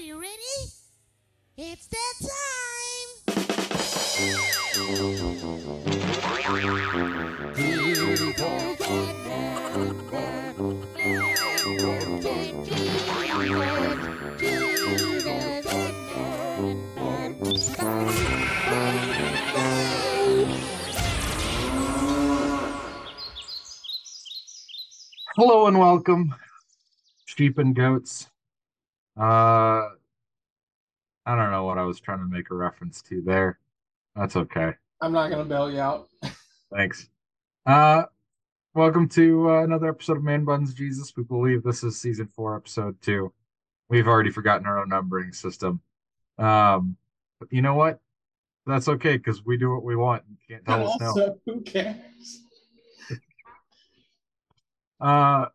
you ready? It's that time! Hello and welcome, sheep and goats. Uh, I don't know what I was trying to make a reference to there. That's okay. I'm not gonna bail you out. Thanks. Uh, welcome to uh, another episode of Man Buns Jesus. We believe this is season four, episode two. We've already forgotten our own numbering system. Um, but you know what? That's okay because we do what we want. You can't And tell us no. who cares? Uh,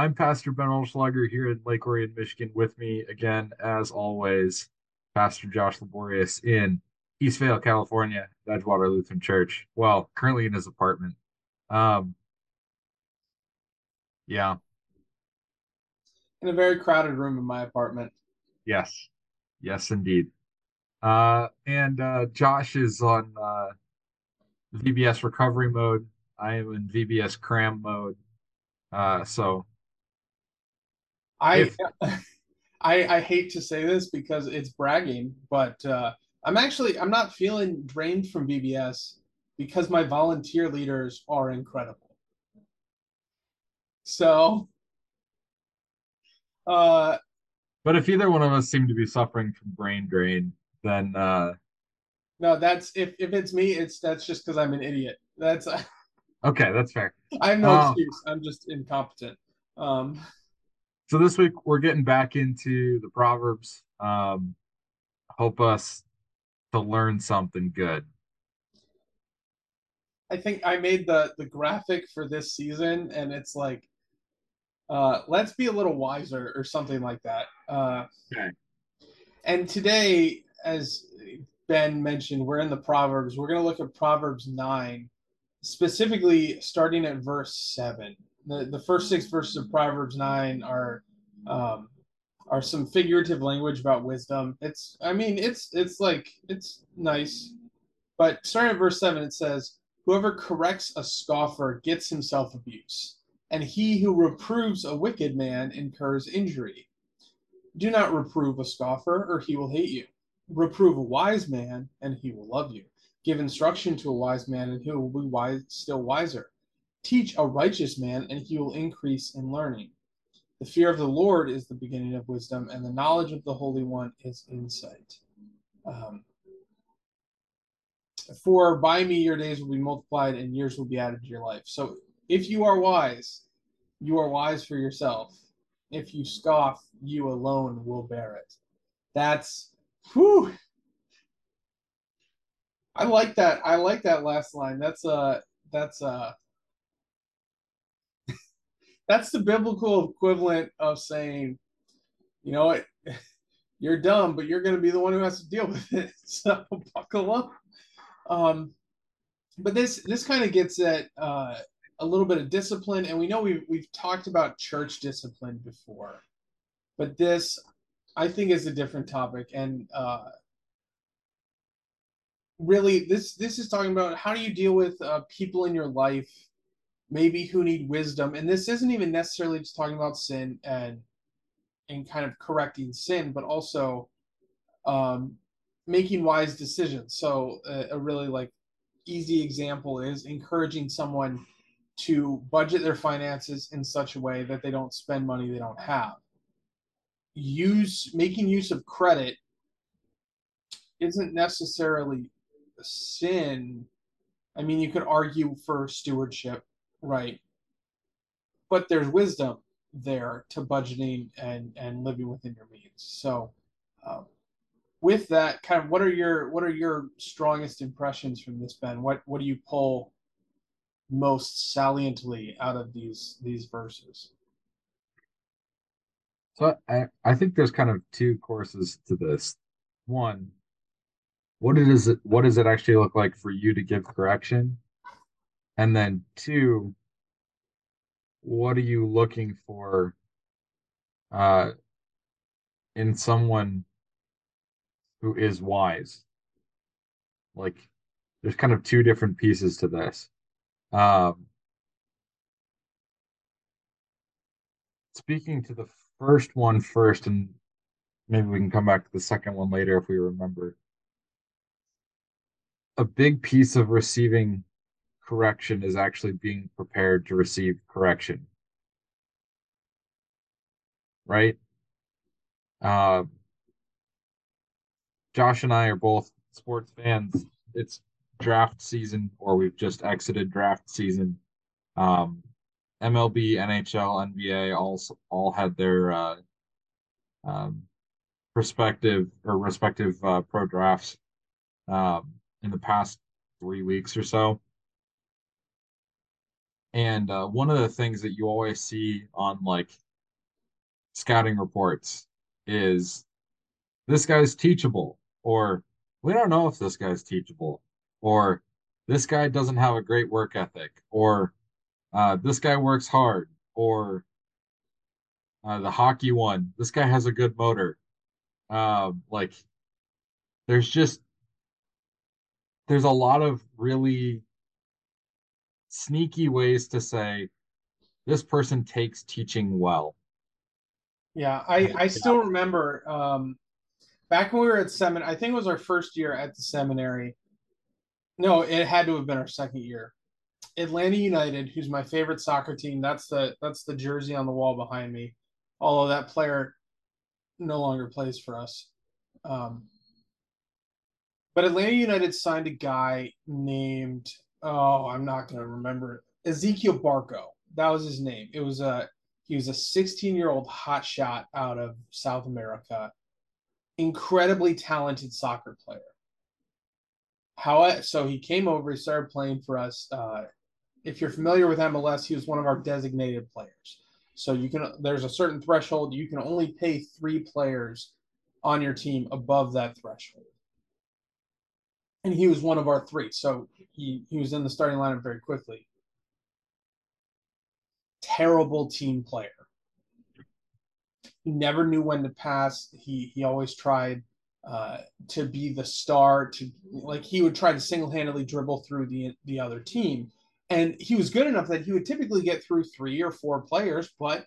I'm Pastor Ben Olschlager here in Lake Orion, Michigan. With me again, as always, Pastor Josh Laborious in Eastvale, California, Edgewater Lutheran Church. Well, currently in his apartment. Um, yeah, In a very crowded room in my apartment. yes, yes, indeed. Uh, and uh, Josh is on uh, VBS recovery mode. I am in VBS cram mode. Uh, so I, I I hate to say this because it's bragging, but uh, I'm actually I'm not feeling drained from VBS because my volunteer leaders are incredible. So, uh, But if either one of us seem to be suffering from brain drain, then uh no, that's if if it's me, it's that's just because I'm an idiot. That's okay, that's fair. I have no Um, excuse. I'm just incompetent. Um, So this week we're getting back into the Proverbs. Um hope us to learn something good. I think I made the the graphic for this season, and it's like, uh, let's be a little wiser or something like that. Uh, Okay. And today, as Ben mentioned, we're in the Proverbs. We're going to look at Proverbs nine, specifically starting at verse seven. The the first six verses of Proverbs nine are. Um, are some figurative language about wisdom. It's, I mean, it's it's like it's nice, but starting at verse seven, it says, Whoever corrects a scoffer gets himself abuse, and he who reproves a wicked man incurs injury. Do not reprove a scoffer, or he will hate you. Reprove a wise man, and he will love you. Give instruction to a wise man, and he will be wise, still wiser. Teach a righteous man, and he will increase in learning. The fear of the Lord is the beginning of wisdom, and the knowledge of the Holy One is insight. Um, for by me your days will be multiplied and years will be added to your life. So if you are wise, you are wise for yourself. If you scoff, you alone will bear it. That's whew. I like that. I like that last line. That's uh that's uh that's the biblical equivalent of saying, you know what, you're dumb, but you're gonna be the one who has to deal with it. So buckle up. Um, but this this kind of gets at uh, a little bit of discipline, and we know we've we've talked about church discipline before, but this I think is a different topic, and uh, really this this is talking about how do you deal with uh, people in your life, maybe who need wisdom, and this isn't even necessarily just talking about sin and and kind of correcting sin, but also um, making wise decisions. So uh, a really like easy example is encouraging someone to budget their finances in such a way that they don't spend money they don't have. Use making use of credit isn't necessarily a sin. I mean, you could argue for stewardship, right? But there's wisdom there to budgeting and and living within your means. So, um, with that, kind of, what are your what are your strongest impressions from this, Ben? What what do you pull most saliently out of these these verses? So I, I think there's kind of two courses to this. One, what it what does it actually look like for you to give correction? And then two, what are you looking for uh in someone who is wise. Like there's kind of two different pieces to this. Um, speaking to the first one first, and maybe we can come back to the second one later if we remember. A big piece of receiving correction is actually being prepared to receive correction. Right? Uh, Josh and I are both sports fans. It's draft season, or we've just exited draft season. Um, MLB, NHL, NBA all all had their uh, um, or respective uh, pro drafts um, in the past three weeks or so. And uh, one of the things that you always see on like scouting reports is this guy's teachable, or we don't know if this guy's teachable, or this guy doesn't have a great work ethic, or uh, this guy works hard, or uh, the hockey one, this guy has a good motor. Um, like, there's just there's a lot of really sneaky ways to say this person takes teaching well. Yeah, I I still remember um, back when we were at seminary. I think it was our first year at the seminary. No, it had to have been our second year. Atlanta United, who's my favorite soccer team. That's the that's the jersey on the wall behind me. Although that player no longer plays for us. Um, but Atlanta United signed a guy named oh, I'm not gonna remember Ezequiel Barco. That was his name. It was a he was a 16 year old hot shot out of South America, incredibly talented soccer player. How so he came over, he started playing for us. Uh, if you're familiar with MLS, he was one of our designated players. So you can there's a certain threshold you can only pay three players on your team above that threshold. And he was one of our three. So he, he was in the starting lineup very quickly. Terrible team player. He never knew when to pass. He he always tried uh, to be the star. To like he would try to single handedly dribble through the the other team, and he was good enough that he would typically get through three or four players, but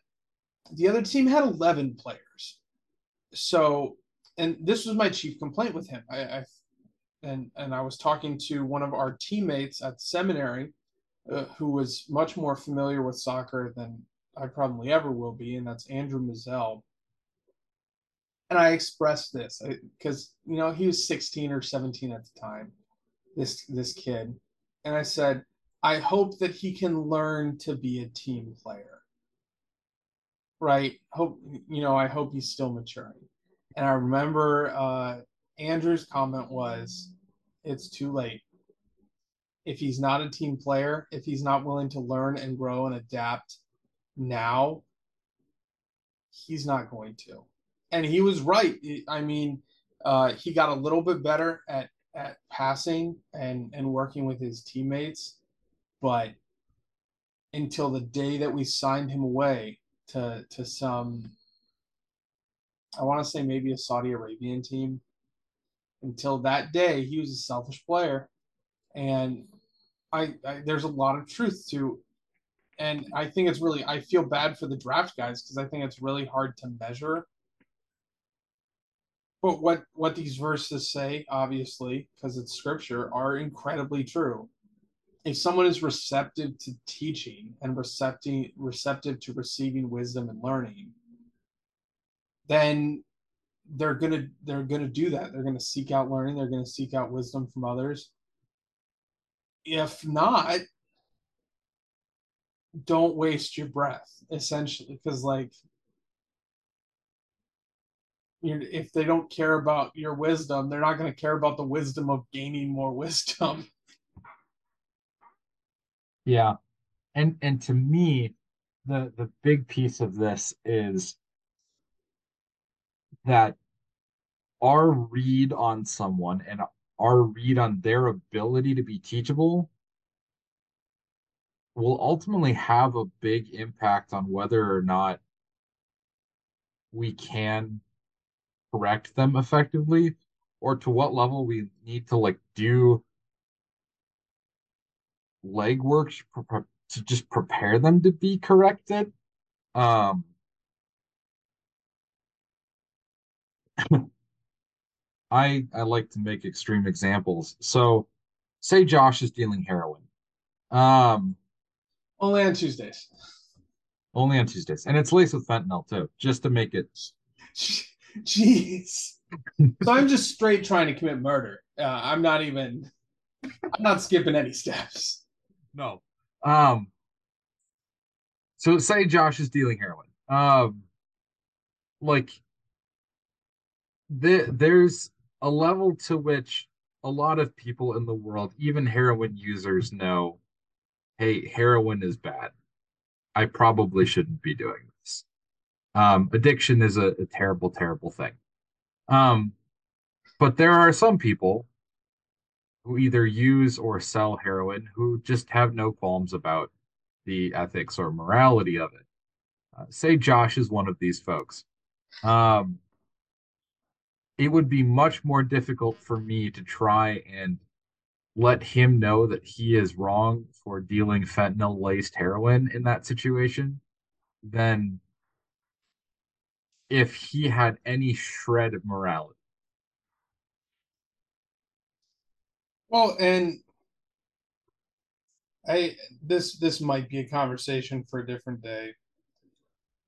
the other team had 11 players. So, and this was my chief complaint with him. I, I and and I was talking to one of our teammates at seminary, uh, who was much more familiar with soccer than I probably ever will be, and that's Andrew Mazel. And I expressed this because you know he was 16 or 17 at the time, this this kid, and I said, I hope that he can learn to be a team player. Right? Hope you know, I hope he's still maturing. And I remember uh, Andrew's comment was, "It's too late. If he's not a team player, if he's not willing to learn and grow and adapt now, he's not going to." And he was right. I mean, uh, he got a little bit better at at passing and and working with his teammates but until the day that we signed him away to to some I want to say maybe a Saudi Arabian team. Until that day, he was a selfish player, and I, I there's a lot of truth to, and I think it's really I feel bad for the draft guys because I think it's really hard to measure. But what what these verses say, obviously, because it's scripture, are incredibly true if someone is receptive to teaching and receptive receptive to receiving wisdom and learning then they're gonna they're gonna do that. They're gonna seek out learning. They're gonna seek out wisdom from others. If not don't waste your breath essentially because like if they don't care about your wisdom they're not to care about the wisdom of gaining more wisdom. Yeah. And and to me, the the big piece of this is that our read on someone and our read on their ability to be teachable will ultimately have a big impact on whether or not we can correct them effectively or to what level we need to like do legwork to, just prepare them to be corrected. Um, I I like to make extreme examples. So, say Josh is dealing heroin. Um, Only on Tuesdays. only on Tuesdays, and it's laced with fentanyl too, just to make it. Jeez. so I'm just straight trying to commit murder. Uh, I'm not even. I'm not skipping any steps. No. Um. So say Josh is dealing heroin. Um. Like, the, there's a level to which a lot of people in the world, even heroin users, know, hey, heroin is bad. I probably shouldn't be doing this. Um, addiction is a, a terrible, terrible thing. Um, but there are some people who either use or sell heroin who just have no qualms about the ethics or morality of it. Uh, say Josh is one of these folks. Um, it would be much more difficult for me to try and let him know that he is wrong for dealing fentanyl laced heroin in that situation than if he had any shred of morality. Well, and I this this might be a conversation for a different day.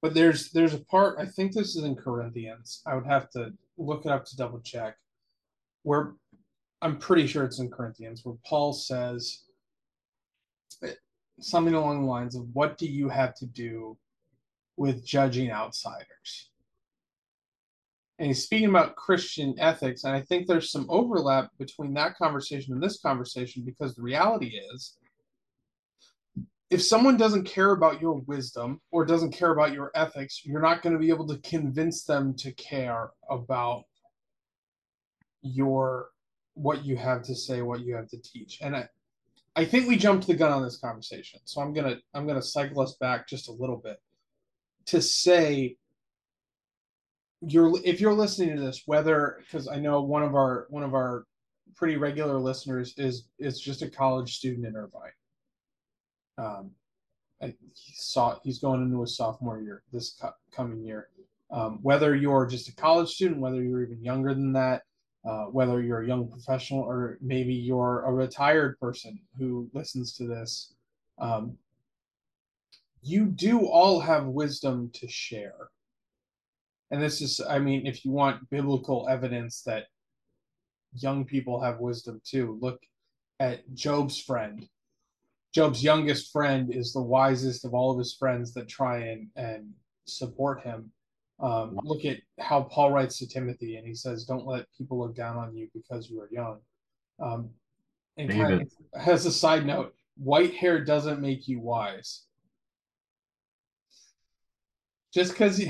But there's there's a part I think this is in Corinthians. I would have to look it up to double check. Where I'm pretty sure it's in Corinthians where Paul says something along the lines of what do you have to do with judging outsiders? And he's speaking about Christian ethics, and I think there's some overlap between that conversation and this conversation because the reality is if someone doesn't care about your wisdom or doesn't care about your ethics, you're not going to be able to convince them to care about your what you have to say, what you have to teach. And I I think we jumped the gun on this conversation. So I'm going to I'm going to cycle us back just a little bit to say you're if you're listening to this whether because I know one of our one of our pretty regular listeners is is just a college student in Irvine um, he saw he's going into his sophomore year this co- coming year. Um, whether you're just a college student, whether you're even younger than that, uh, whether you're a young professional, or maybe you're a retired person who listens to this, um, you do all have wisdom to share. And this is, I mean, if you want biblical evidence that young people have wisdom too, look at Job's friend Job's youngest friend is the wisest of all of his friends that try and, and support him. Um, look at how Paul writes to Timothy, and he says, "Don't let people look down on you because you are young." Um, and kind of, as a side note, white hair doesn't make you wise. Just because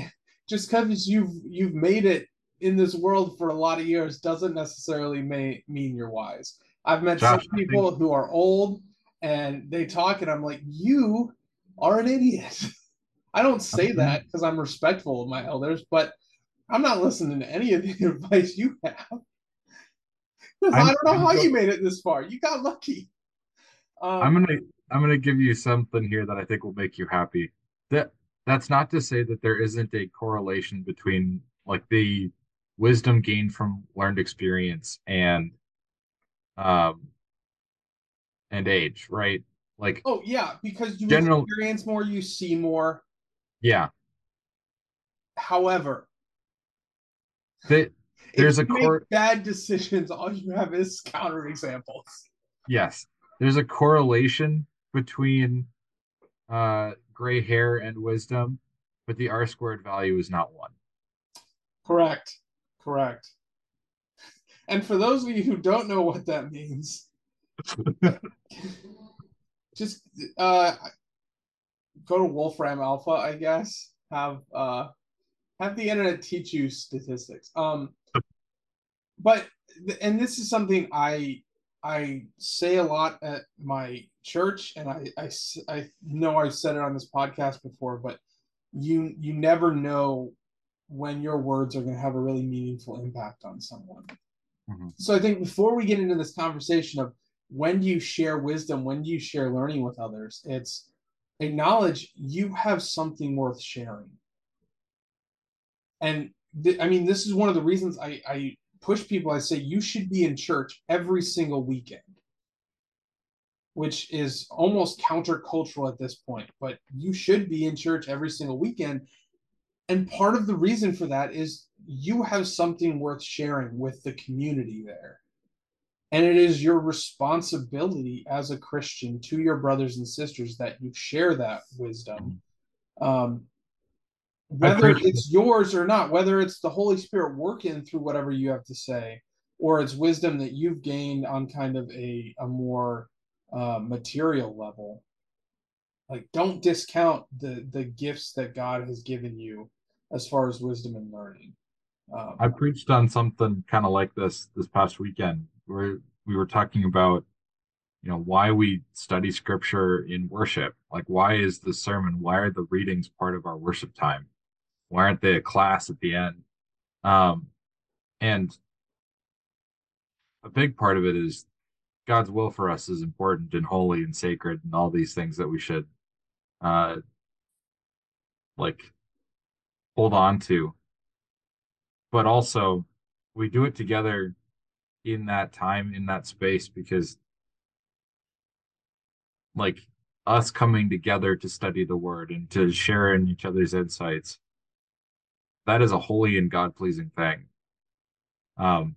just because you've you've made it in this world for a lot of years doesn't necessarily may, mean you're wise. I've met Josh, some people who are old and they talk and i'm like you are an idiot. I don't say that because i'm respectful of my elders but i'm not listening to any of the advice you have. I don't know I'm how you made it this far. You got lucky. Um, i'm gonna i'm gonna give you something here that i think will make you happy. That that's not to say that there isn't a correlation between like the wisdom gained from learned experience and um and age, right? Like oh yeah, because you general, experience more, you see more. Yeah. However, the, there's a court bad decisions. All you have is counter examples. Yes, there's a correlation between uh, gray hair and wisdom, but the R squared value is not one. Correct. Correct. And for those of you who don't know what that means, just uh, go to Wolfram Alpha, I guess. Have uh, have the internet teach you statistics. Um, but and this is something I I say a lot at my church, and I I, I know I've said it on this podcast before, but you you never know when your words are going to have a really meaningful impact on someone. Mhm. So I think before we get into this conversation of when you share wisdom, when you share learning with others, it's acknowledge you have something worth sharing. And th- I mean, this is one of the reasons I, I push people. I say you should be in church every single weekend, which is almost countercultural at this point, but you should be in church every single weekend. And part of the reason for that is you have something worth sharing with the community there. And it is your responsibility as a Christian to your brothers and sisters that you share that wisdom. Um, whether it's yours or not, whether it's the Holy Spirit working through whatever you have to say, or it's wisdom that you've gained on kind of a, a more uh, material level. Like, don't discount the the gifts that God has given you as far as wisdom and learning. Um, I preached on something kind of like this this past weekend where we were talking about, you know, why we study scripture in worship. Like, why is the sermon, why are the readings part of our worship time? Why aren't they a class at the end? Um, and a big part of it is God's will for us is important and holy and sacred and all these things that we should, uh, like hold on to but also we do it together in that time in that space because like us coming together to study the word and to share in each other's insights that is a holy and god pleasing thing. Um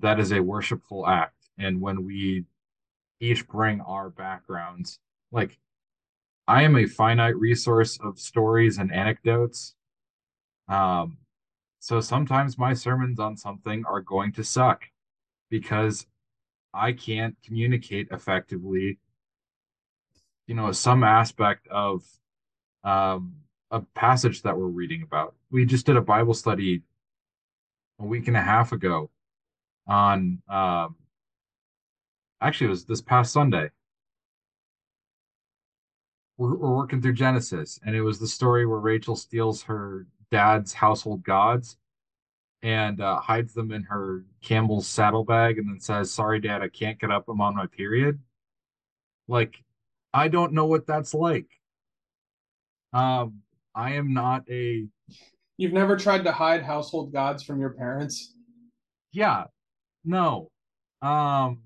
that is a worshipful act and when we each bring our backgrounds like i am a finite resource of stories and anecdotes. Um, so sometimes my sermons on something are going to suck because I can't communicate effectively, you know, some aspect of um, a passage that we're reading about. We just did a Bible study a week and a half ago on, um, actually, it was this past Sunday. We're, we're working through Genesis, and it was the story where Rachel steals her dad's household gods and uh, hides them in her camel's saddlebag and then says, Sorry, dad, I can't get up. I'm on my period. Like, I don't know what that's like. Um, I am not a, You've never tried to hide household gods from your parents? yeah, no. Um,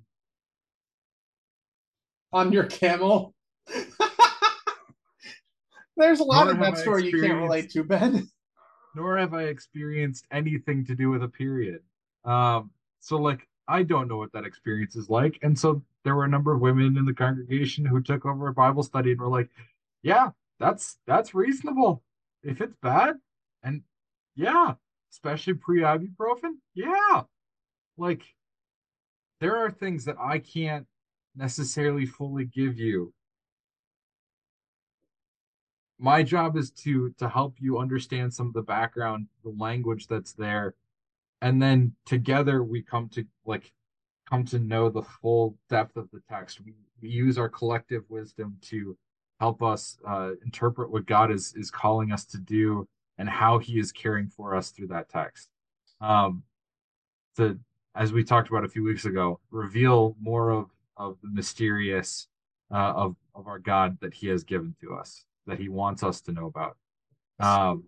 on your camel. There's a lot of that story you can't relate to, Ben. Nor have I experienced anything to do with a period. Um, so like I don't know what that experience is like. And so there were a number of women in the congregation who took over a Bible study and were like, Yeah, that's that's reasonable. If it's bad, and yeah, especially pre-ibuprofen, yeah. Like there are things that I can't necessarily fully give you my job is to to help you understand some of the background the language that's there. And then together we come to like come to know the full depth of the text. We, we use our collective wisdom to help us uh, interpret what god is is calling us to do and how he is caring for us through that text. Um to as we talked about a few weeks ago reveal more of of the mysterious uh, of of our god that he has given to us that he wants us to know about. Um,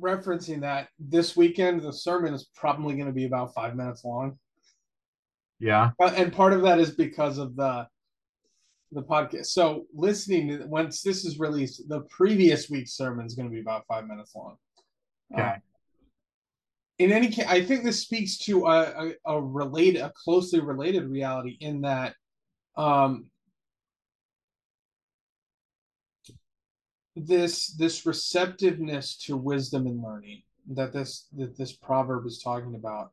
Referencing that, this weekend the sermon is probably going to be about five minutes long, yeah, and part of that is because of the the podcast. So listening once this is released, the previous week's sermon is going to be about five minutes long. okay, Uh, in any case, I think this speaks to a, a, a related, a closely related reality in that um, this this receptiveness to wisdom and learning that this that this proverb is talking about.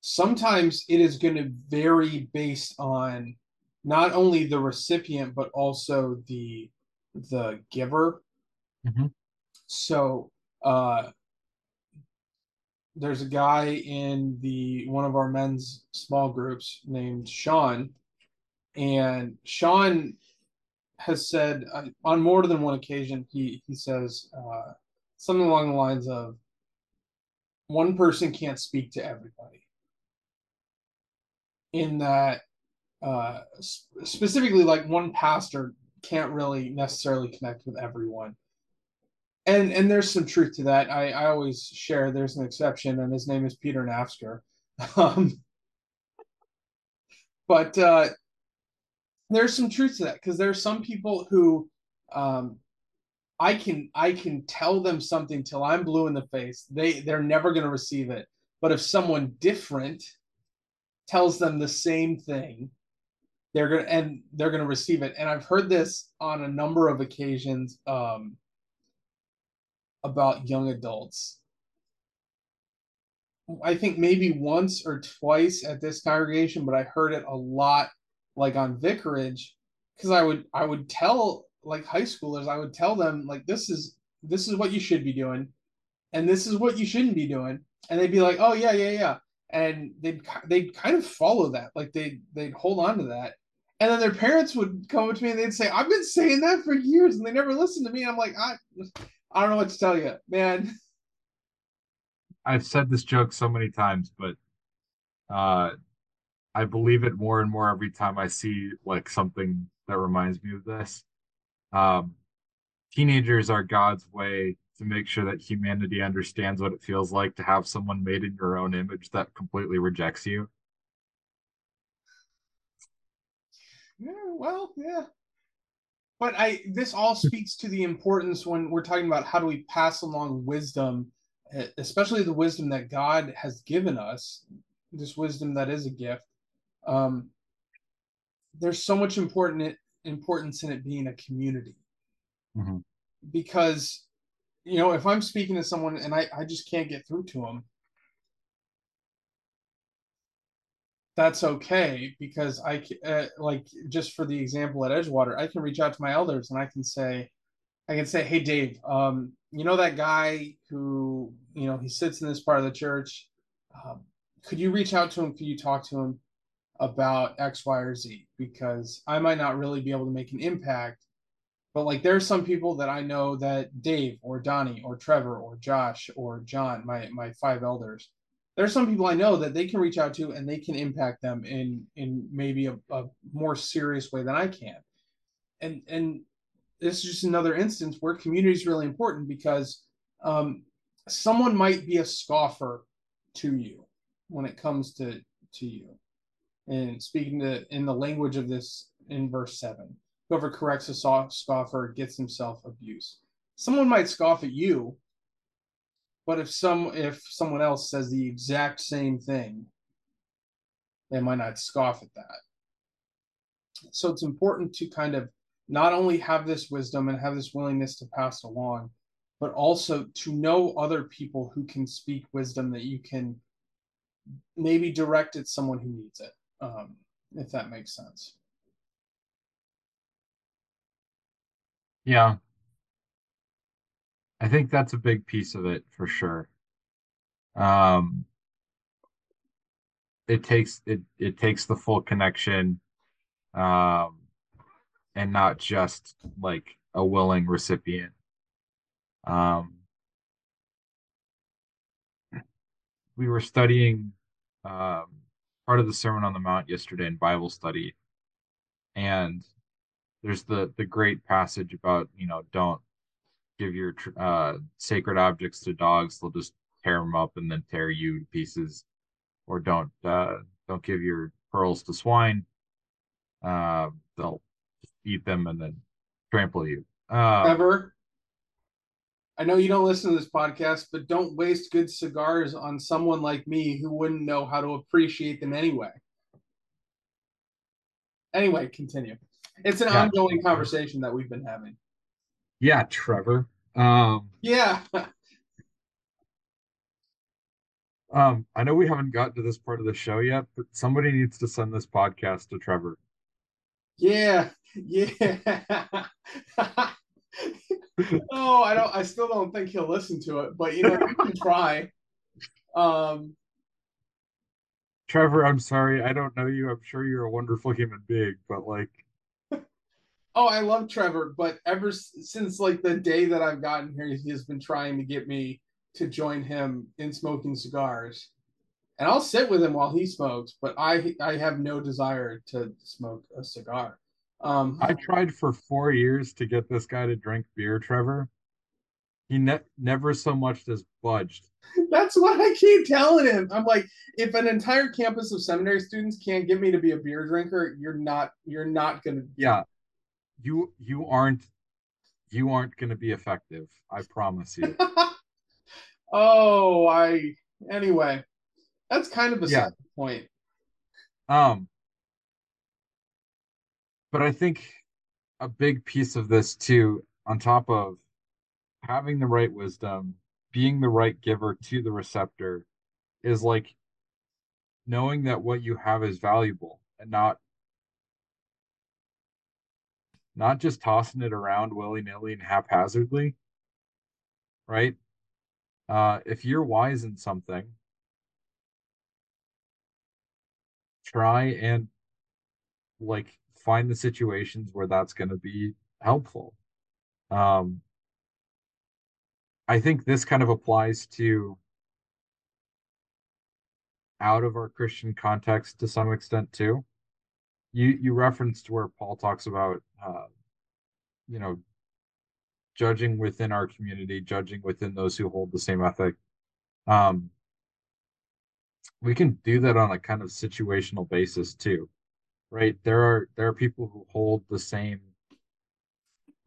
Sometimes it is going to vary based on not only the recipient but also the the giver. Mhm. So uh, there's a guy in the one of our men's small groups named Sean, and Sean has said uh, on more than one occasion he he says uh, something along the lines of one person can't speak to everybody. In that, uh, specifically, like one pastor can't really necessarily connect with everyone. And and there's some truth to that. I, I always share there's an exception, and his name is Peter Nafzger. Um, but uh, there's some truth to that because there are some people who um, I can I can tell them something till I'm blue in the face. They they're never going to receive it. But if someone different tells them the same thing, they're gonna and they're gonna receive it. And I've heard this on a number of occasions um, about young adults. I think maybe once or twice at this congregation, but I heard it a lot like on vicarage because I would I would tell like high schoolers, I would tell them like this is this is what you should be doing, and this is what you shouldn't be doing, and they'd be like, oh yeah yeah yeah, and they'd they'd kind of follow that, like they they'd hold on to that, and then their parents would come up to me and they'd say, I've been saying that for years, and they never listened to me. And I'm like, I I don't know what to tell you, man. I've said this joke so many times, but uh I believe it more and more every time I see like something that reminds me of this. Um, teenagers are God's way to make sure that humanity understands what it feels like to have someone made in your own image that completely rejects you. Yeah, well, yeah. But I this all speaks to the importance when we're talking about how do we pass along wisdom, especially the wisdom that God has given us, this wisdom that is a gift. Um, there's so much important importance in it being a community. Mm-hmm. because you know if i'm speaking to someone and i, I just can't get through to them that's okay because i uh, like just for the example at edgewater i can reach out to my elders and i can say i can say hey dave um, you know that guy who you know he sits in this part of the church um, could you reach out to him? Could you talk to him about X, Y, or Z because I might not really be able to make an impact. But like there's some people that I know that Dave or Donnie or Trevor or Josh or John, my my five elders, there's some people I know that they can reach out to and they can impact them in in maybe a, a more serious way than I can. And and this is just another instance where community is really important because um, someone might be a scoffer to you when it comes to to you and speaking to in the language of this in verse 7 whoever corrects a scoffer gets himself abuse someone might scoff at you but if some if someone else says the exact same thing they might not scoff at that. So it's important to kind of not only have this wisdom and have this willingness to pass along but also to know other people who can speak wisdom that you can maybe direct at someone who needs it um, if that makes sense. Yeah. I think that's a big piece of it for sure. Um, it takes it it takes the full connection, um, and not just like a willing recipient. Um, we were studying um, part of the Sermon on the Mount yesterday in Bible study, and there's the the great passage about you know don't give your uh, sacred objects to dogs; they'll just tear them up and then tear you to pieces, or don't uh, don't give your pearls to swine; uh, they'll eat them and then trample you. Uh, Ever I know you don't listen to this podcast, but don't waste good cigars on someone like me who wouldn't know how to appreciate them anyway. Anyway, continue. It's an yeah. ongoing conversation that we've been having. Yeah, Trevor. Um, yeah. um, I know we haven't gotten to this part of the show yet, but somebody needs to send this podcast to Trevor. Yeah, yeah. oh, I don't. I still don't think he'll listen to it, but you know, you can try. Um, Trevor, I'm sorry, I don't know you. I'm sure you're a wonderful human being, but like, Oh, I love Trevor, but ever since like the day that I've gotten here, he has been trying to get me to join him in smoking cigars. And I'll sit with him while he smokes, but I I have no desire to smoke a cigar. Um, I tried for four years to get this guy to drink beer, Trevor. He ne never so much as budged. that's what I keep telling him. I'm like, if an entire campus of seminary students can't get me to be a beer drinker, you're not you're not gonna. Yeah, you you aren't you aren't going to be effective. I promise you. oh, I anyway. That's kind of a Yeah. point. Um, but I think a big piece of this too, on top of having the right wisdom, being the right giver to the receptor, is like knowing that what you have is valuable and not not just tossing it around willy-nilly and haphazardly, right? Uh, if you're wise in something, try and like find the situations where that's going to be helpful. Um, I think this kind of applies to out of our Christian context to some extent too. You you referenced where Paul talks about uh, you know judging within our community, judging within those who hold the same ethic. Um, we can do that on a kind of situational basis too, right? There are there are people who hold the same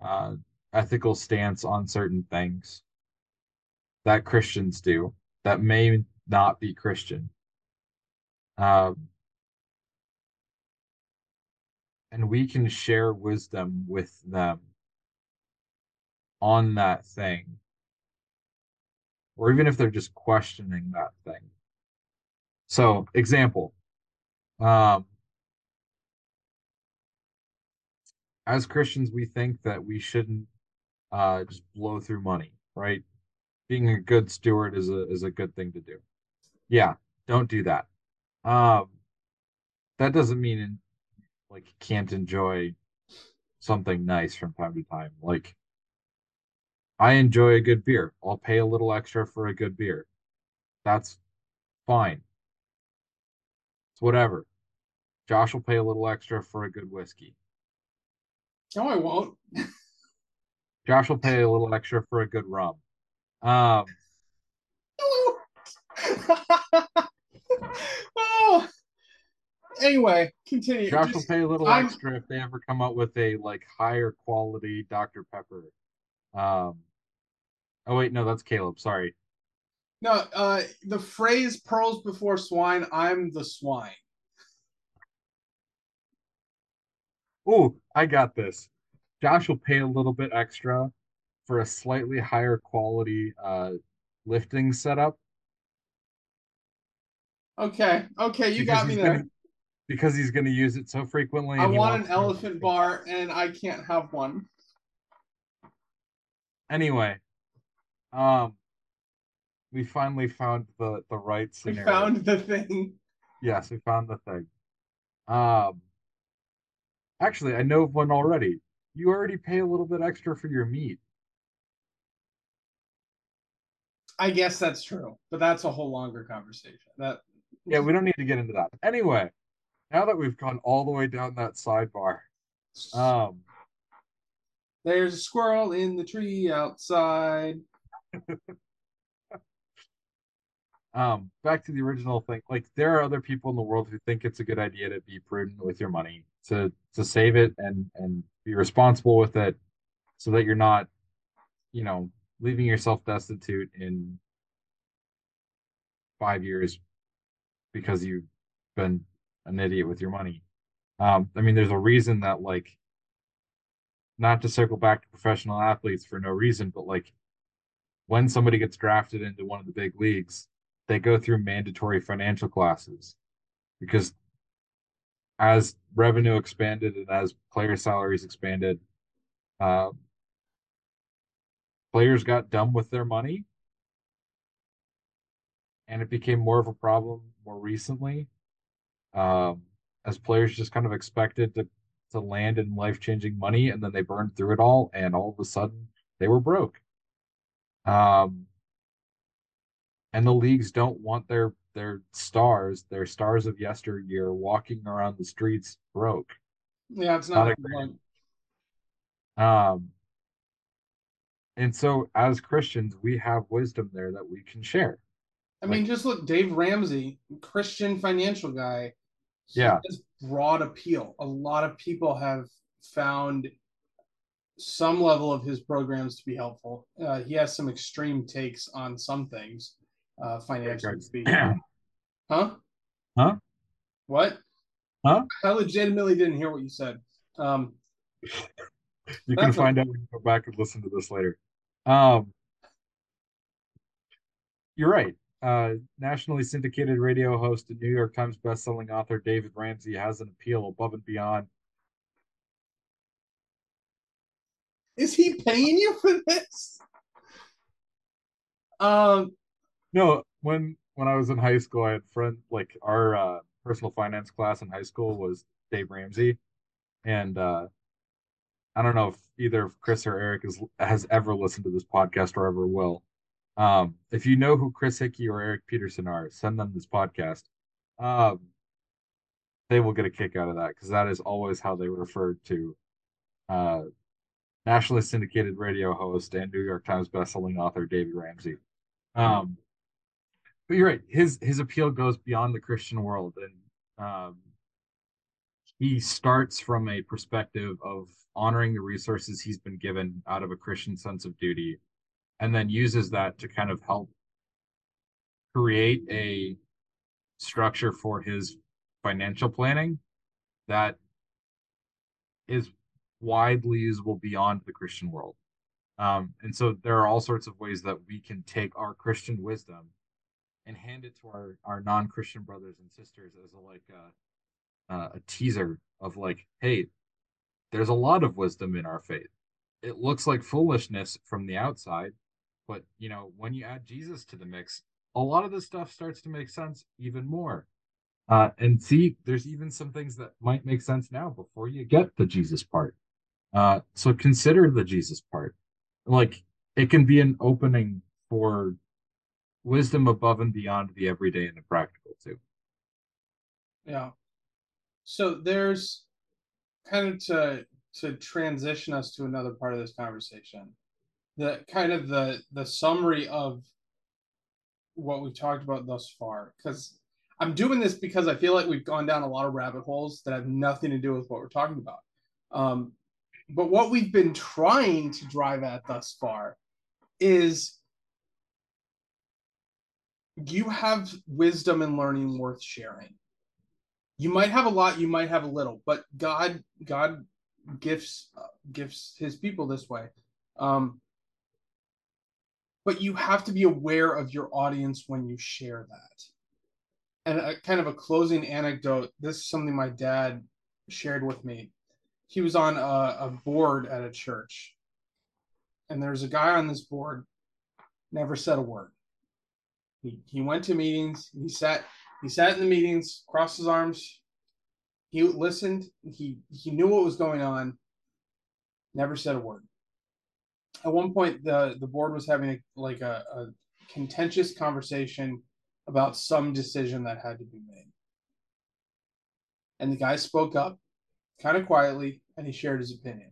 uh, ethical stance on certain things that Christians do that may not be Christian. Um, and we can share wisdom with them on that thing, or even if they're just questioning that thing. So, example, um, as Christians, we think that we shouldn't uh, just blow through money, right? Being a good steward is a is a good thing to do. Yeah, don't do that. Um, that doesn't mean like can't enjoy something nice from time to time. Like I enjoy a good beer. I'll pay a little extra for a good beer. That's fine. It's whatever. Josh will pay a little extra for a good whiskey. No, I won't. Josh will pay a little extra for a good rum. Um, oh. Anyway, continue. Josh will Just- pay a little I'm- extra if they ever come out with a like higher quality Dr. Pepper. Um, oh wait, no, that's Caleb. Sorry. no, uh, the phrase "pearls before swine." I'm the swine. Oh, I got this. Josh will pay a little bit extra for a slightly higher quality uh lifting setup Okay, okay, you because got me there. gonna because he's gonna use it so frequently. I want an to- elephant bar, and I can't have one. Anyway, um, we finally found the the right We found the thing. Yes, we found the thing. Um, actually, I know of one already. You already pay a little bit extra for your meat. I guess that's true, but that's a whole longer conversation. That Yeah, we don't need to get into that. Anyway, now that we've gone all the way down that sidebar, um, there's a squirrel in the tree outside. um, back to the original thing. Like, there are other people in the world who think it's a good idea to be prudent with your money, to to save it and and be responsible with it, so that you're not, you know, leaving yourself destitute in five years because you've been an idiot with your money. Um, I mean, there's a reason that like, not to circle back to professional athletes for no reason, but like when somebody gets drafted into one of the big leagues, they go through mandatory financial classes because as revenue expanded and as player salaries expanded, uh, players got dumb with their money and it became more of a problem more recently um, as players just kind of expected to to land in life changing money, and then they burned through it all, and all of a sudden they were broke. Um, and the leagues don't want their their stars, their stars of yesteryear, walking around the streets broke. Yeah, it's Not not. a great- Um, and so as Christians, we have wisdom there that we can share. I mean, just look, Dave Ramsey, Christian financial guy. Yeah. has broad appeal. A lot of people have found some level of his programs to be helpful. Uh, he has some extreme takes on some things, uh, financially speaking. Huh? Huh? What? Huh? I legitimately didn't hear what you said. Um, You can find out when you go back and listen to this later. Um, you're right. Uh, nationally syndicated radio host and New York Times bestselling author David Ramsey has an appeal above and beyond. is he paying you for this? Um, No, when when I was in high school, I had friend like our uh, personal finance class in high school was Dave Ramsey, and uh, I don't know if either Chris or Eric is, has ever listened to this podcast or ever will. Um, if you know who Chris Hickey or Eric Peterson are, send them this podcast. Um, they will get a kick out of that because that is always how they referred to uh, nationally syndicated radio host and New York Times bestselling author David Ramsey. Um, but you're right. His his appeal goes beyond the Christian world, and um, he starts from a perspective of honoring the resources he's been given out of a Christian sense of duty, and then uses that to kind of help create a structure for his financial planning that is widely usable beyond the Christian world. Um, and so there are all sorts of ways that we can take our Christian wisdom and hand it to our, our non-Christian brothers and sisters as a like a, uh, a teaser of like, hey, there's a lot of wisdom in our faith. It looks like foolishness from the outside, but you know, when you add Jesus to the mix, a lot of this stuff starts to make sense even more. Uh, and see, there's even some things that might make sense now before you get the Jesus part. Uh, so consider the Jesus part. Like it can be an opening for wisdom above and beyond the everyday and the practical too. Yeah. So there's kind of to to transition us to another part of this conversation. The kind of the the summary of what we've talked about thus far cuz I'm doing this because I feel like we've gone down a lot of rabbit holes that have nothing to do with what we're talking about. Um, but what we've been trying to drive at thus far is you have wisdom and learning worth sharing. You might have a lot you might have a little but god god gifts uh, gifts his people this way. Um but you have to be aware of your audience when you share that. And a kind of a closing anecdote this is something my dad shared with me. He was on a, a board at a church and there's a guy on this board never said a word he, he went to meetings he sat he sat in the meetings, crossed his arms. He listened. He he knew what was going on. Never said a word. At one point, the the board was having a, like a, a contentious conversation about some decision that had to be made. And the guy spoke up, kind of quietly, and he shared his opinion.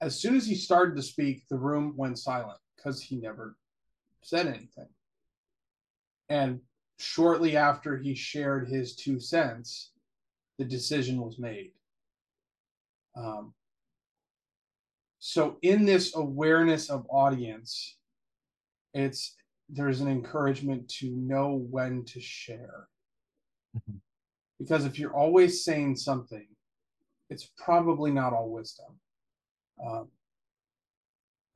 As soon as he started to speak, the room went silent because he never said anything. And shortly after he shared his two cents, the decision was made. Um, so, in this awareness of audience, it's there's an encouragement to know when to share. Mhm. Because if you're always saying something, it's probably not all wisdom. Um,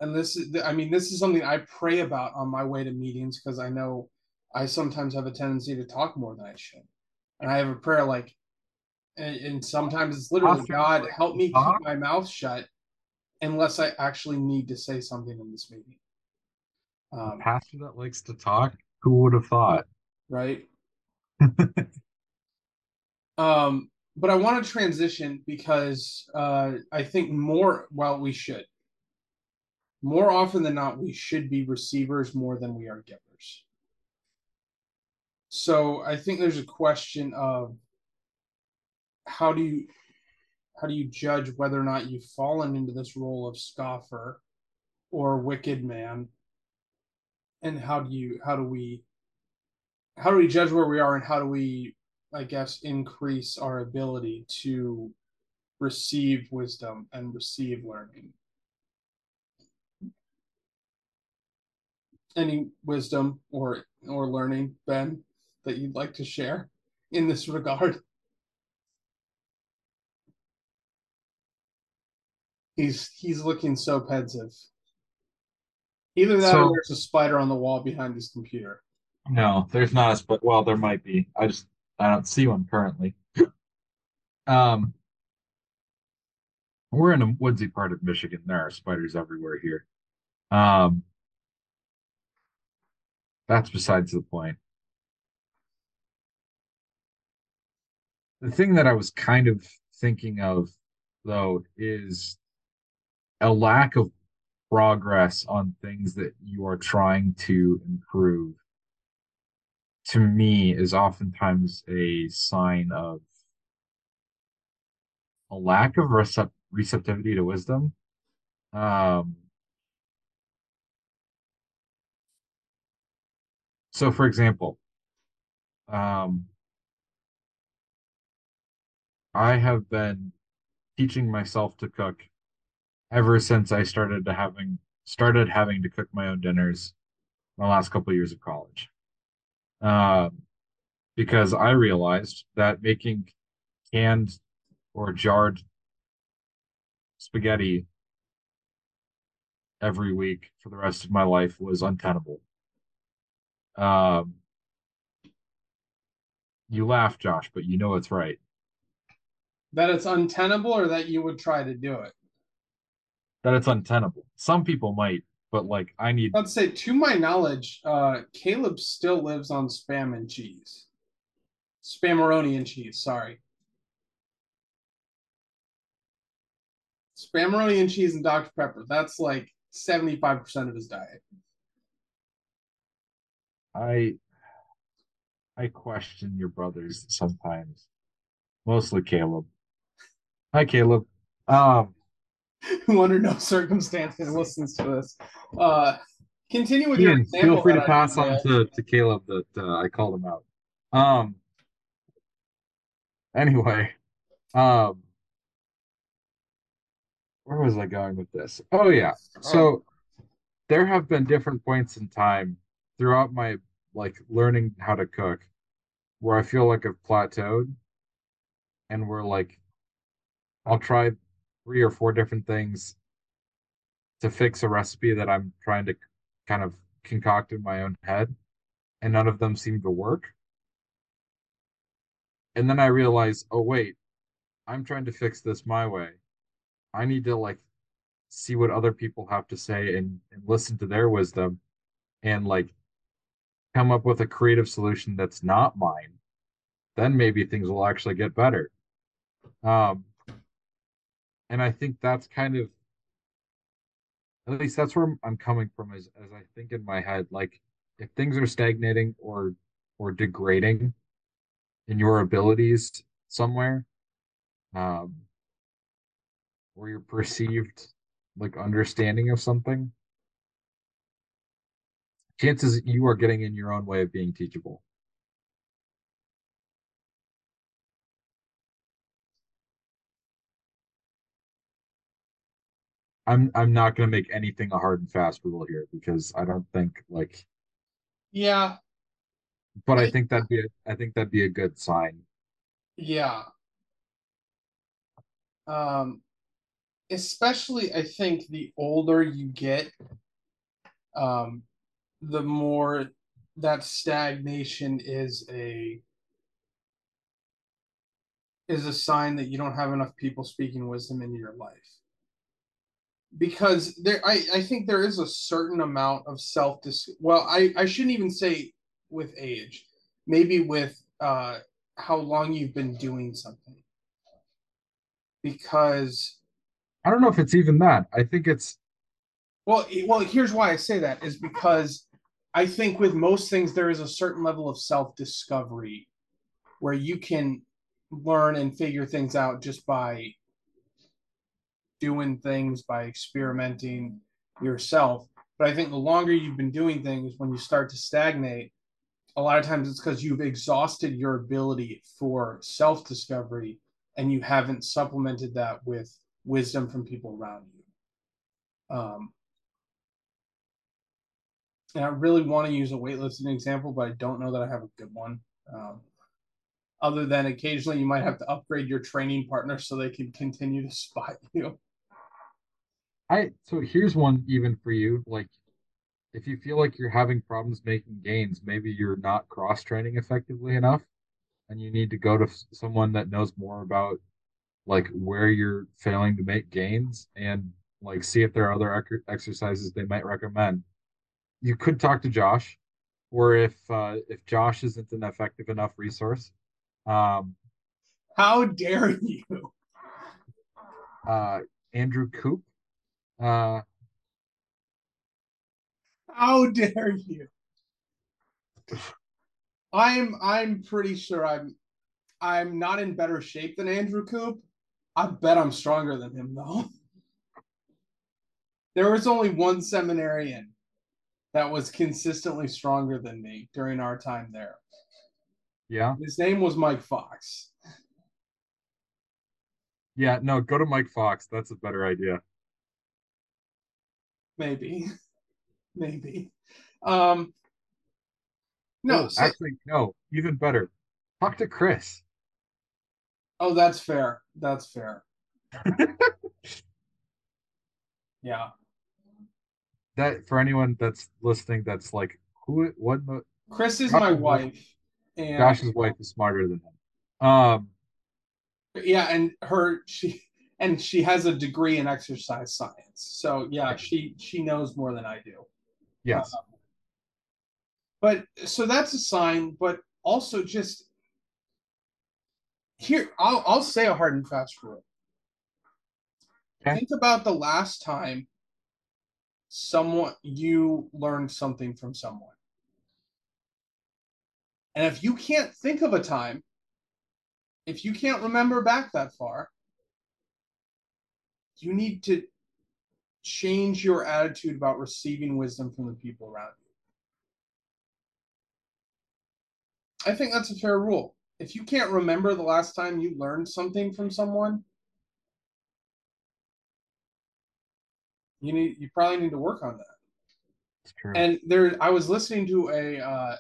and this is, I mean, this is something I pray about on my way to meetings because I know I sometimes have a tendency to talk more than I should. And I have a prayer like, and, and sometimes it's literally, God, help me keep my mouth shut unless I actually need to say something in this meeting. Um, pastor that likes to talk, who would have thought? right? um, but I want to transition because uh, I think more. Well, we should. More often than not, we should be receivers more than we are givers. So I think there's a question of how do you how do you judge whether or not you've fallen into this role of scoffer or wicked man? And how do you how do we how do we judge where we are and how do we i guess increase our ability to receive wisdom and receive learning? Any wisdom or or learning ben that you'd like to share in this regard he's he's looking so pensive either that So- or there's a spider on the wall behind his computer No, there's not a split. Well, there might be. I just I don't see one currently. Um, we're in a woodsy part of Michigan. There are spiders everywhere here. Um, that's besides the point. The thing that I was kind of thinking of, though, is a lack of progress on things that you are trying to improve to me is oftentimes a sign of a lack of recep- receptivity to wisdom. Um, so, for example, um, I have been teaching myself to cook ever since I started to having started having to cook my own dinners my last couple of years of college. Um, because I realized that making canned or jarred spaghetti every week for the rest of my life was untenable. Um, you laugh, Josh, but you know it's right. That it's untenable or that you would try to do it That it's untenable. Some people might, but like I need let's say to my knowledge uh caleb still lives on spam and cheese spammeroni and cheese sorry spammeroni and cheese and dr pepper that's like 75% of his diet I I question your brothers sometimes. Mostly Caleb. Hi, Caleb. Um, who under no circumstances listens to this uh continue with your example feel free to pass on to, to Caleb that uh, I called him out. Um, anyway, um, where was I going with this? Oh yeah. So there have been different points in time throughout my like learning how to cook where I feel like I've plateaued and we're like I'll try three or four different things to fix a recipe that I'm trying to kind of concoct in my own head and none of them seem to work. And then I realize, oh wait, I'm trying to fix this my way. I need to like see what other people have to say and, and listen to their wisdom and like come up with a creative solution that's not mine. Then maybe things will actually get better. Um, and I think that's kind of at least that's where I'm coming from as as I think in my head, like if things are stagnating or or degrading in your abilities somewhere, um, or your perceived like understanding of something, chances you are getting in your own way of being teachable. I'm I'm not gonna make anything a hard and fast rule here because I don't think like yeah but I I- think that'd be a, I think that'd be a good sign. Yeah. Um, especially I think the older you get, um, the more that stagnation is a is a sign that you don't have enough people speaking wisdom into your life. Because there I, I think there is a certain amount of self dis well, I, I shouldn't even say with age, maybe with uh how long you've been doing something. because I don't know if it's even that. I think it's well, well, here's why I say that is because I think with most things there is a certain level of self-discovery where you can learn and figure things out just by doing things, by experimenting yourself. But I think the longer you've been doing things, when you start to stagnate, a lot of times it's because you've exhausted your ability for self-discovery and you haven't supplemented that with wisdom from people around you. Um, and I really want to use a weightlifting example, but I don't know that I have a good one. Um, other than occasionally you might have to upgrade your training partner so they can continue to spot you. I so here's one even for you. Like if you feel like you're having problems making gains, maybe you're not cross training effectively enough and you need to go to someone that knows more about like where you're failing to make gains and like see if there are other ec- exercises they might recommend. You could talk to Josh, or if uh, if Josh isn't an effective enough resource, um, How dare you? uh, Andrew Coop. Uh, How dare you? I'm I'm pretty sure I'm I'm not in better shape than Andrew Coop. I bet I'm stronger than him though. There was only one seminarian that was consistently stronger than me during our time there. yeah, His name was Mike Fox. yeah. No, go to Mike Fox. That's a better idea. Maybe. Maybe. Um no, Oh, so- actually, no. Even better. Talk to Chris. oh that's fair. That's fair. Yeah. That for anyone that's listening, that's like, who? What? the- Chris is my wife- wife. And Josh's wife is smarter than him. Um, yeah and her she and she has a degree in exercise science so yeah she she knows more than i do yes. Um, but so that's a sign but also just here i'll, I'll say a hard and fast rule Okay. think about the last time someone you learned something from someone and if you can't think of a time if you can't remember back that far you need to change your attitude about receiving wisdom from the people around you. I think that's a fair rule. If you can't remember the last time you learned something from someone, you need you probably need to work on that. It's true. And there, I was listening to a uh,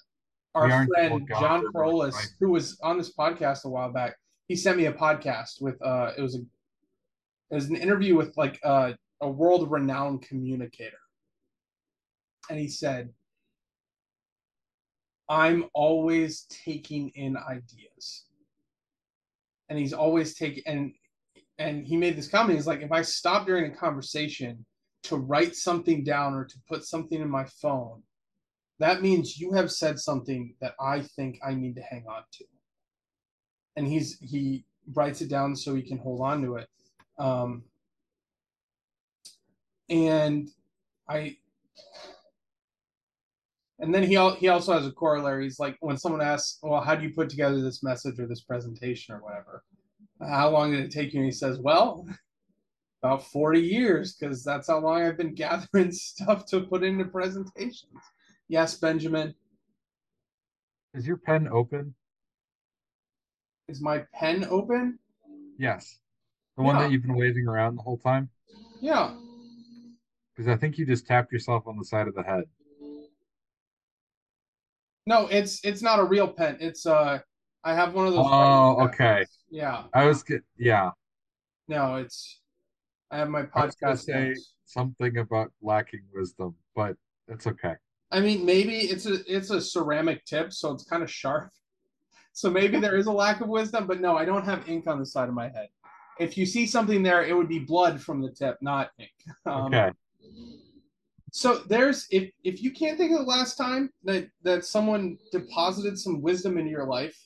our friend John Corollas, right. who was on this podcast a while back. He sent me a podcast with uh, it was a was an interview with like uh, a world renowned communicator, and he said, "I'm always taking in ideas," and he's always taking and and he made this comment. He's like, if I stop during a conversation to write something down or to put something in my phone, that means you have said something that I think I need to hang on to. And he's he writes it down so he can hold on to it. Um, and I and then he al- he also has a corollary. He's like when someone asks, "Well, how do you put together this message or this presentation or whatever?" How long did it take you? And he says, "Well, about 40 years because that's how long I've been gathering stuff to put into presentations." Yes, Benjamin. Is your pen open? Is my pen open? Yes. The one Yeah. that you've been waving around the whole time? Yeah. Because I think you just tapped yourself on the side of the head. No, it's it's not a real pen. It's uh I have one of those. Oh, okay. pens. Yeah. I was get yeah. No, it's I have my I was podcast. say something about lacking wisdom, but that's okay. I mean, maybe it's a it's a ceramic tip, so it's kind of sharp. So maybe there is a lack of wisdom, but no, I don't have ink on the side of my head. If you see something there, it would be blood from the tip, not ink. Um, Okay. So there's if if you can't think of the last time that that someone deposited some wisdom into your life,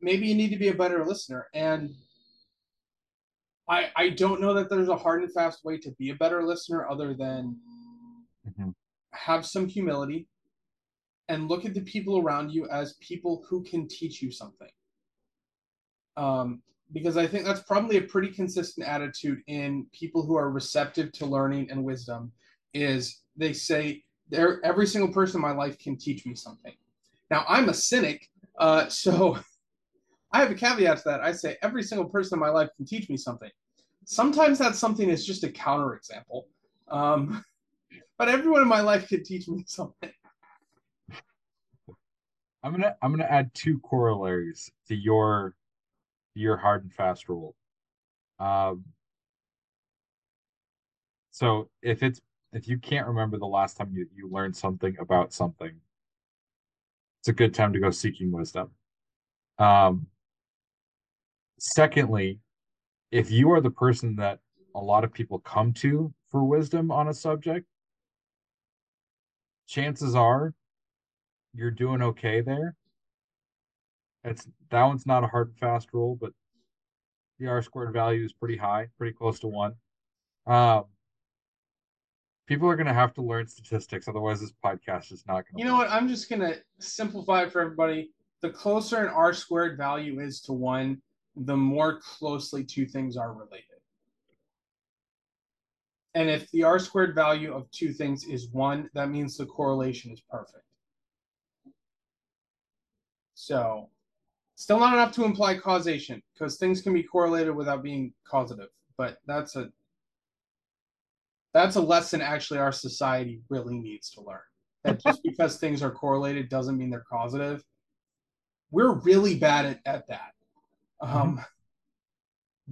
maybe you need to be a better listener. And I I don't know that there's a hard and fast way to be a better listener other than Mhm. have some humility and look at the people around you as people who can teach you something. Um, because I think that's probably a pretty consistent attitude in people who are receptive to learning and wisdom is they say there every single person in my life can teach me something. Now I'm a cynic, uh, so I have a caveat to that. I say every single person in my life can teach me something. Sometimes that something is just a counterexample. Um, but everyone in my life can teach me something. I'm gonna I'm gonna add two corollaries to your your hard and fast rule. Um, so if it's if you can't remember the last time you, you learned something about something, it's a good time to go seeking wisdom. Um, secondly, if you are the person that a lot of people come to for wisdom on a subject, chances are you're doing okay there. It's that one's not a hard and fast rule, but the R squared value is pretty high, pretty close to one. Um, people are going to have to learn statistics, otherwise this podcast is not going to. You know what? I'm just gonna simplify it for everybody. The closer an R squared value is to one, the more closely two things are related. And if the R squared value of two things is one, that means the correlation is perfect. So, still not enough to imply causation because things can be correlated without being causative. But that's a that's a lesson actually our society really needs to learn. That just because things are correlated doesn't mean they're causative. We're really bad at, at that. Um,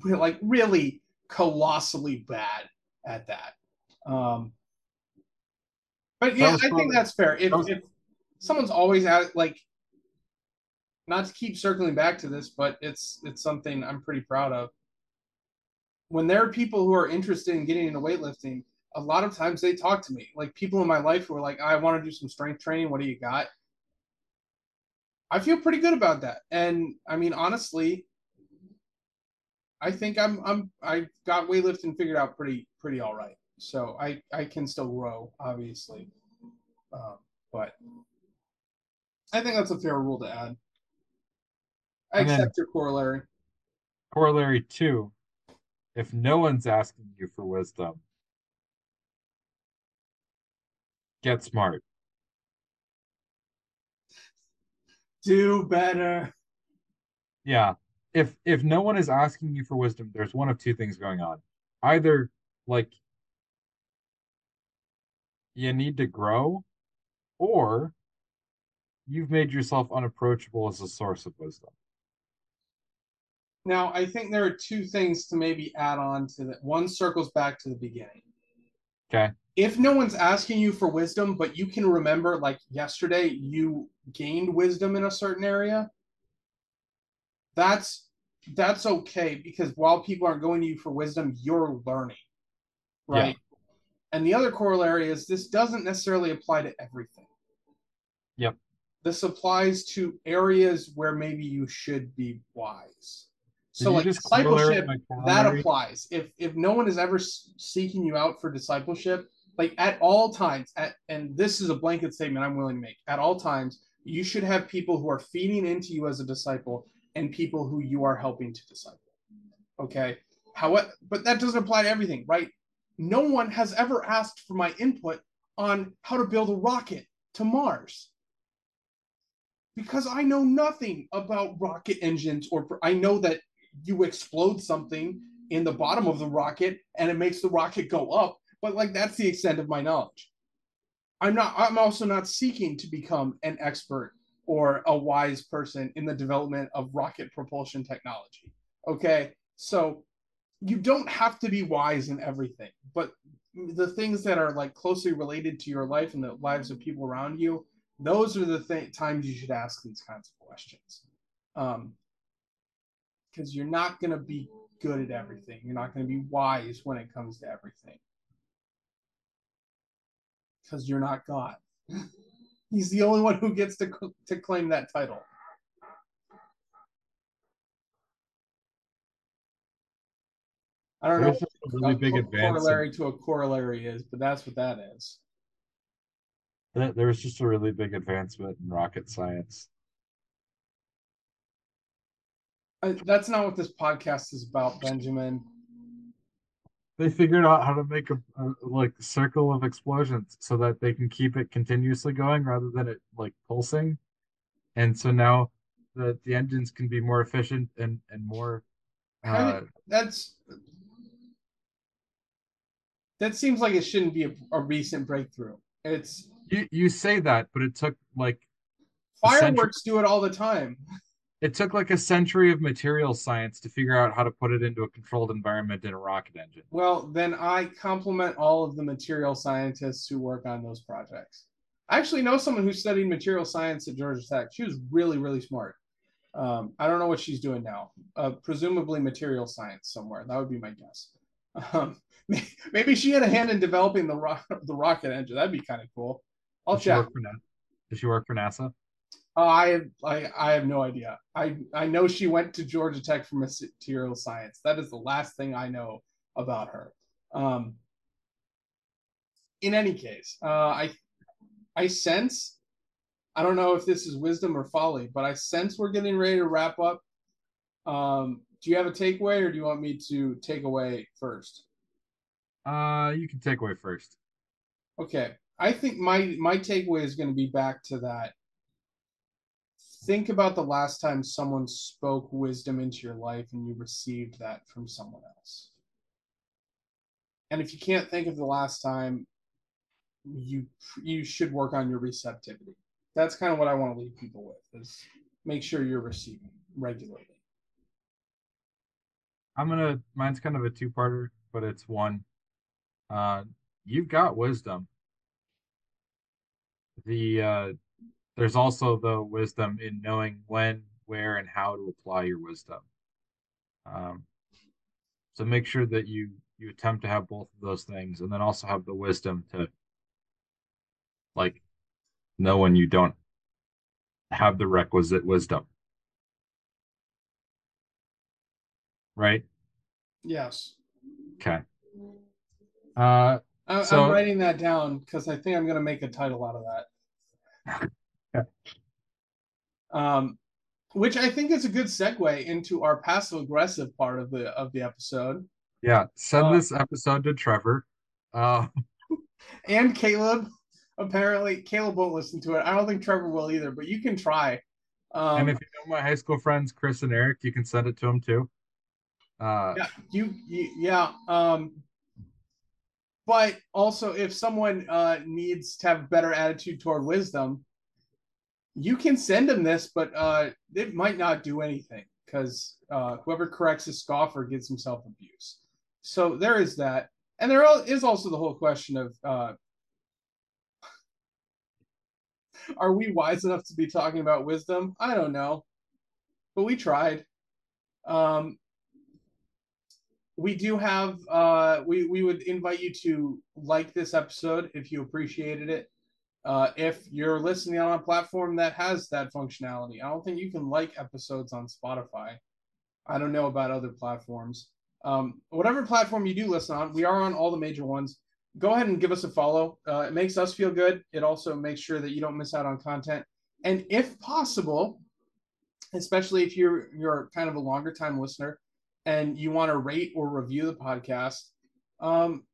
we're like really colossally bad at that. Um, but yeah, I probably- think that's fair. If, was- if someone's always at like, not to keep circling back to this, but it's it's something I'm pretty proud of. When there are people who are interested in getting into weightlifting, a lot of times they talk to me. Like people in my life who are like, I want to do some strength training. What do you got? I feel pretty good about that. And I mean, honestly, I think I'm I'm I got weightlifting figured out pretty pretty all right. So I I can still grow, obviously, um, but I think that's a fair rule to add. I And accept your corollary. Corollary two, if no one's asking you for wisdom, get smart. Do better. Yeah. If if no one is asking you for wisdom, there's one of two things going on. Either like you need to grow, or you've made yourself unapproachable as a source of wisdom. Now I think there are two things to maybe add on to that. One circles back to the beginning. Okay. if no one's asking you for wisdom, but you can remember, like yesterday, you gained wisdom in a certain area, that's that's okay because while people aren't going to you for wisdom, you're learning, right? And the other corollary is this doesn't necessarily apply to everything. Yep. This applies to areas where maybe you should be wise. So, like discipleship, that applies. If if no one is ever seeking you out for discipleship like at all times at and this is a blanket statement i'm willing to make at all times you should have people who are feeding into you as a disciple and people who you are helping to disciple okay? However but that doesn't apply to everything right? No one has ever asked for my input on how to build a rocket to mars. Because i know nothing about rocket engines or i know that you explode something in the bottom of the rocket and it makes the rocket go up. But like that's the extent of my knowledge. I'm not i'm also not seeking to become an expert or a wise person in the development of rocket propulsion technology okay? So you don't have to be wise in everything but the things that are like closely related to your life and the lives of people around you those are the th- times you should ask these kinds of questions. Um because you're not going to be good at everything you're not going to be wise when it comes to everything because you're not god he's the only one who gets to to claim that title I don't know There's what a really a big advance. in- corollary to a corollary is, but that's what that is. there was just a really big advancement in rocket science. Uh, that's not what this podcast is about, Benjamin. They figured out how to make a, a like circle of explosions so that they can keep it continuously going rather than it like pulsing. And so now the the engines can be more efficient and and more uh, did- That's that seems like it shouldn't be a, a recent breakthrough. It's you you say that, but it took like fireworks do it all the time. It took like a century of material science to figure out how to put it into a controlled environment in a rocket engine. Well, then I compliment all of the material scientists who work on those projects. I actually know someone who studied material science at Georgia Tech. She was really, really smart. Um, I don't know what she's doing now. Uh, presumably material science somewhere. That would be my guess. Um, maybe she had a hand in developing the ro- the rocket engine. That'd be kind of cool. I'll Does she check. NASA? Does she work for NASA? I have I, I have no idea. I I know she went to Georgia Tech for material science. That is the last thing I know about her. Um, in any case, uh, I I sense I don't know if this is wisdom or folly, but I sense we're getting ready to wrap up. Um, do you have a takeaway, or do you want me to take away first? Uh, you can take away first. Okay. I think my my takeaway is going to be back to that. Think about the last time someone spoke wisdom into your life and you received that from someone else. And if you can't think of the last time, you you should work on your receptivity. That's kind of what I want to leave people with is make sure you're receiving regularly. I'm gonna mine's kind of a two-parter, but it's one. Uh, you've got wisdom. The uh, there's also the wisdom in knowing when, where, and how to apply your wisdom. Um, so make sure that you you attempt to have both of those things, and then also have the wisdom to like know when you don't have the requisite wisdom. Right? Yes. Okay. Uh, I, So- I'm writing that down because I think I'm going to make a title out of that. um, which I think is a good segue into our passive aggressive part of the of the episode. yeah, send Uh, this episode to Trevor. Uh, And Caleb, apparently Caleb won't listen to it. I don't think Trevor will either, but you can try. Um, and if you know my high school friends, Chris and Eric, you can send it to them too. Uh, yeah, you, you yeah. Um, but also, if someone uh, needs to have a better attitude toward wisdom, you can send them this, but uh, it might not do anything because uh, whoever corrects a scoffer gets himself abuse. So there is that, and there is also the whole question of uh, are we wise enough to be talking about wisdom? I don't know, but we tried. Um, we do have uh we we would invite you to like this episode if you appreciated it uh if you're listening on a platform that has that functionality i don't think you can like episodes on spotify. I don't know about other platforms. Um whatever platform you do listen on we are on all the major ones. Go ahead and give us a follow. Uh, it makes us feel good. It also makes sure that you don't miss out on content. And if possible especially if you're you're kind of a longer time listener and you want to rate or review the podcast, um,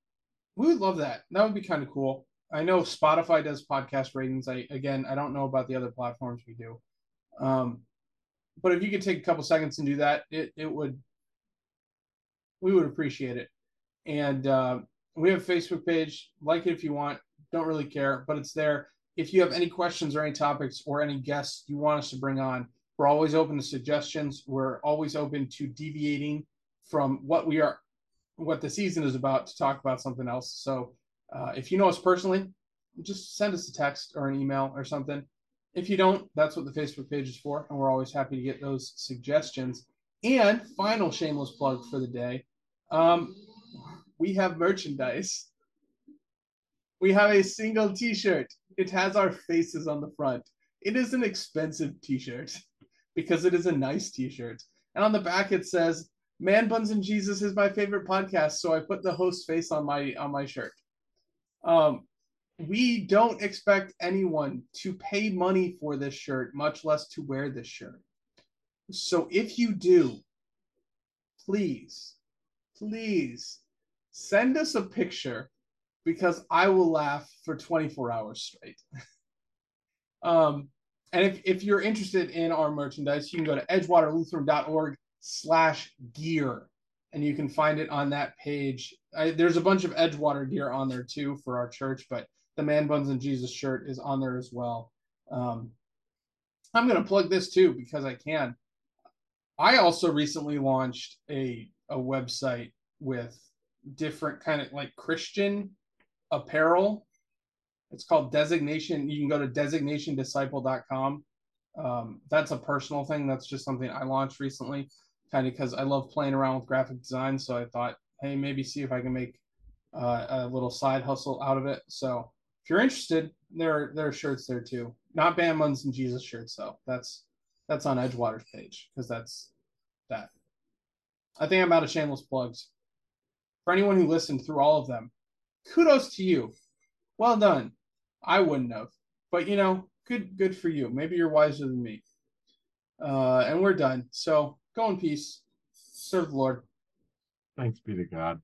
we would love that. That would be kind of cool. I know Spotify does podcast ratings. I again, I don't know about the other platforms we do, um, but if you could take a couple seconds and do that, it it would we would appreciate it. And uh, we have a Facebook page. Like it if you want. Don't really care, but it's there. If you have any questions or any topics or any guests you want us to bring on, we're always open to suggestions. We're always open to deviating from what we are, what the season is about to talk about something else. So uh, if you know us personally, just send us a text or an email or something. If you don't, that's what the Facebook page is for. And we're always happy to get those suggestions. And final shameless plug for the day um, we have merchandise. We have a single t shirt, it has our faces on the front. It is an expensive t shirt because it is a nice t-shirt. And on the back it says, Man Buns and Jesus is my favorite podcast, so I put the host face on my on my shirt. Um, we don't expect anyone to pay money for this shirt, much less to wear this shirt. So if you do, please, please send us a picture because I will laugh for 24 hours straight. um, and if, if you're interested in our merchandise, you can go to edgewaterlutheran.org slash gear and you can find it on that page. I, there's a bunch of Edgewater gear on there too for our church, but the Man Buns and Jesus shirt is on there as well. Um, I'm going to plug this too because I can. I also recently launched a a website with different kind of like Christian apparel. It's called Designation. You can go to designationdisciple.com. Um, that's a personal thing. That's just something I launched recently, kind of because I love playing around with graphic design. So I thought, hey, maybe see if I can make uh, a little side hustle out of it. So if you're interested, there there are shirts there too. Not Man Buns and Jesus shirts though. That's that's on Edgewater's page because that's that. I think I'm out of shameless plugs. For anyone who listened through all of them, kudos to you. Well done. I wouldn't have, but you know, good good for you. Maybe you're wiser than me. Uh, and we're done. So go in peace. Serve the Lord. Thanks be to God.